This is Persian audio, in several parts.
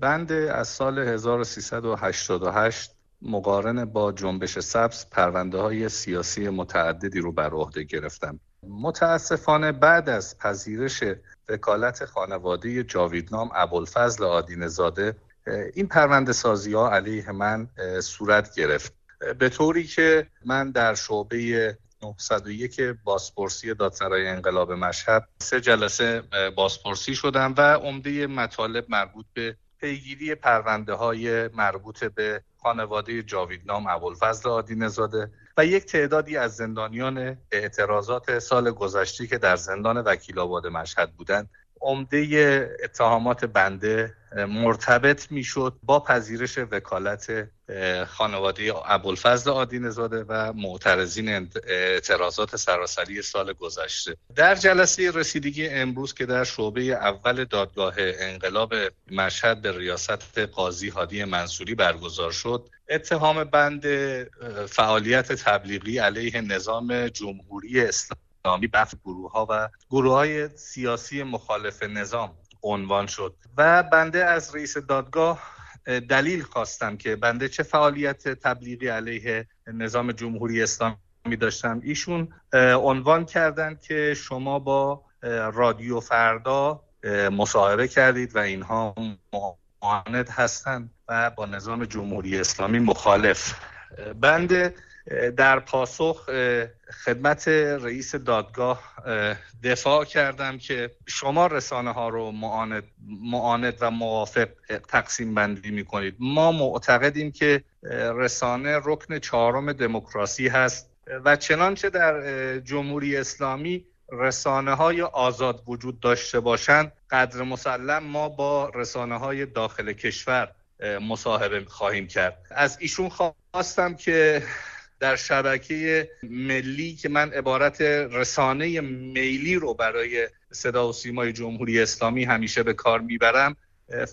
بند از سال 1388 مقارن با جنبش سبز پرونده های سیاسی متعددی رو بر عهده گرفتم. متاسفانه بعد از پذیرش وکالت خانواده جاویدنام ابوالفضل آدین زاده این پرونده سازی ها علیه من صورت گرفت. به طوری که من در شعبه 901 بازپرسی دادسرای انقلاب مشهد سه جلسه بازپرسی شدم و عمده مطالب مربوط به پیگیری پرونده های مربوط به خانواده جاویدنام ابوالفضل آدین زاده و یک تعدادی از زندانیان اعتراضات سال گذشته که در زندان وکیل آباد مشهد بودند عمده اتهامات بنده مرتبط می‌شد با پذیرش وکالت خانواده ابوالفضل آدین زاده و معترضین اعتراضات سراسری سال گذشته. در جلسه رسیدگی امروز که در شعبه اول دادگاه انقلاب مشهد به ریاست قاضی هادی منصوری برگزار شد اتهام بند فعالیت تبلیغی علیه نظام جمهوری اسلامی اسلامی بخش گروه ها و گروه های سیاسی مخالف نظام عنوان شد. و بنده از رئیس دادگاه دلیل خواستم که بنده چه فعالیت تبلیغی علیه نظام جمهوری اسلامی داشتم. ایشون عنوان کردند که شما با رادیو فردا مصاحبه کردید و اینها معاند هستند و با نظام جمهوری اسلامی مخالف. بنده در پاسخ خدمت رئیس دادگاه دفاع کردم که شما رسانه ها رو معاند, معاند و موافق تقسیم بندی می کنید ما معتقدیم که رسانه رکن چهارم دموکراسی هست و چنانچه در جمهوری اسلامی رسانه های آزاد وجود داشته باشند قدر مسلم ما با رسانه های داخل کشور مصاحبه خواهیم کرد. از ایشون خواستم که در شبکه ملی که من عبارت رسانه میلی رو برای صدا و سیمای جمهوری اسلامی همیشه به کار می‌برم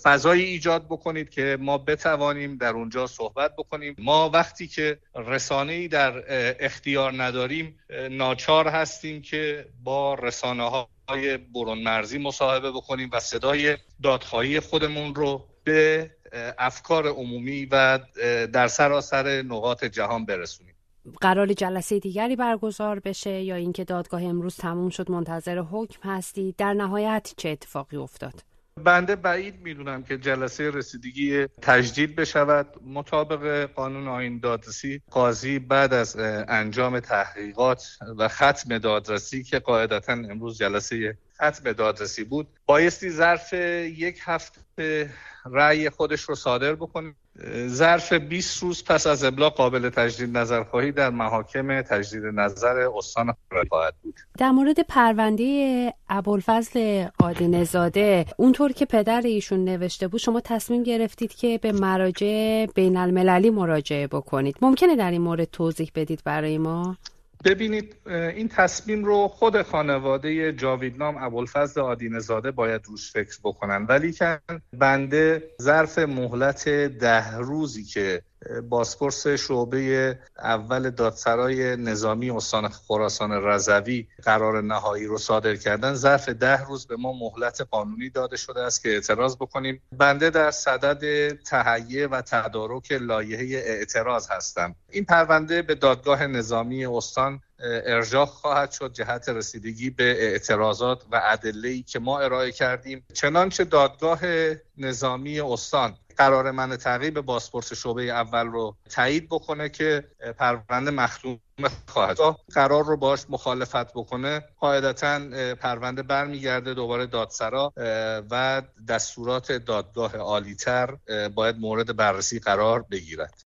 فضایی ایجاد بکنید که ما بتوانیم در اونجا صحبت بکنیم. ما وقتی که رسانه ای در اختیار نداریم ناچار هستیم که با رسانه های برون مرزی مصاحبه بکنیم و صدای دادخواهی خودمون رو به افکار عمومی و در سراسر نقاط جهان برسونیم. قرار جلسه دیگری برگزار بشه یا اینکه دادگاه امروز تموم شد منتظر حکم هستی. در نهایت چه اتفاقی افتاد؟ بنده بعید می‌دونم که جلسه رسیدگی تجدید بشود. مطابق قانون آین دادرسی قاضی بعد از انجام تحقیقات و ختم دادرسی که قاعدتا امروز جلسه ختم دادرسی بود بایستی ظرف یک هفته رأی خودش رو صادر بکنه. ظرف 20 روز پس از ابلاغ قابل تجدید نظرخواهی در محاکم تجدید نظر استان خواهد بود. در مورد پرونده ابوالفضل قادی زاده اونطور که پدر ایشون نوشته بود شما تصمیم گرفتید که به مراجع بین المللی مراجعه بکنید. ممکنه در این مورد توضیح بدید برای ما؟ ببینید این تصمیم رو خود خانواده جاویدنام ابوالفضل آدین زاده باید روش فکر بکنن. ولی که بنده ظرف مهلت ده روزی که بازپرس شعبه اول دادسرای نظامی استان خراسان رضوی قرار نهایی رو صادر کردن. ظرف ده روز به ما مهلت قانونی داده شده است که اعتراض بکنیم. بنده در صدد تهیه و تدارک لایحه اعتراض هستم. این پرونده به دادگاه نظامی استان ارجاع خواهد شد. جهت رسیدگی به اعتراضات و ادله که ما ارائه کردیم. چنانچه دادگاه نظامی استان قرار من تعقیب بازپرس شعبه اول رو تایید بکنه که پرونده مختوم خواهد. قرار رو باش مخالفت بکنه. قاعدتا پرونده برمیگرده دوباره دادسرا و دستورات دادگاه عالیتر باید مورد بررسی قرار بگیرد.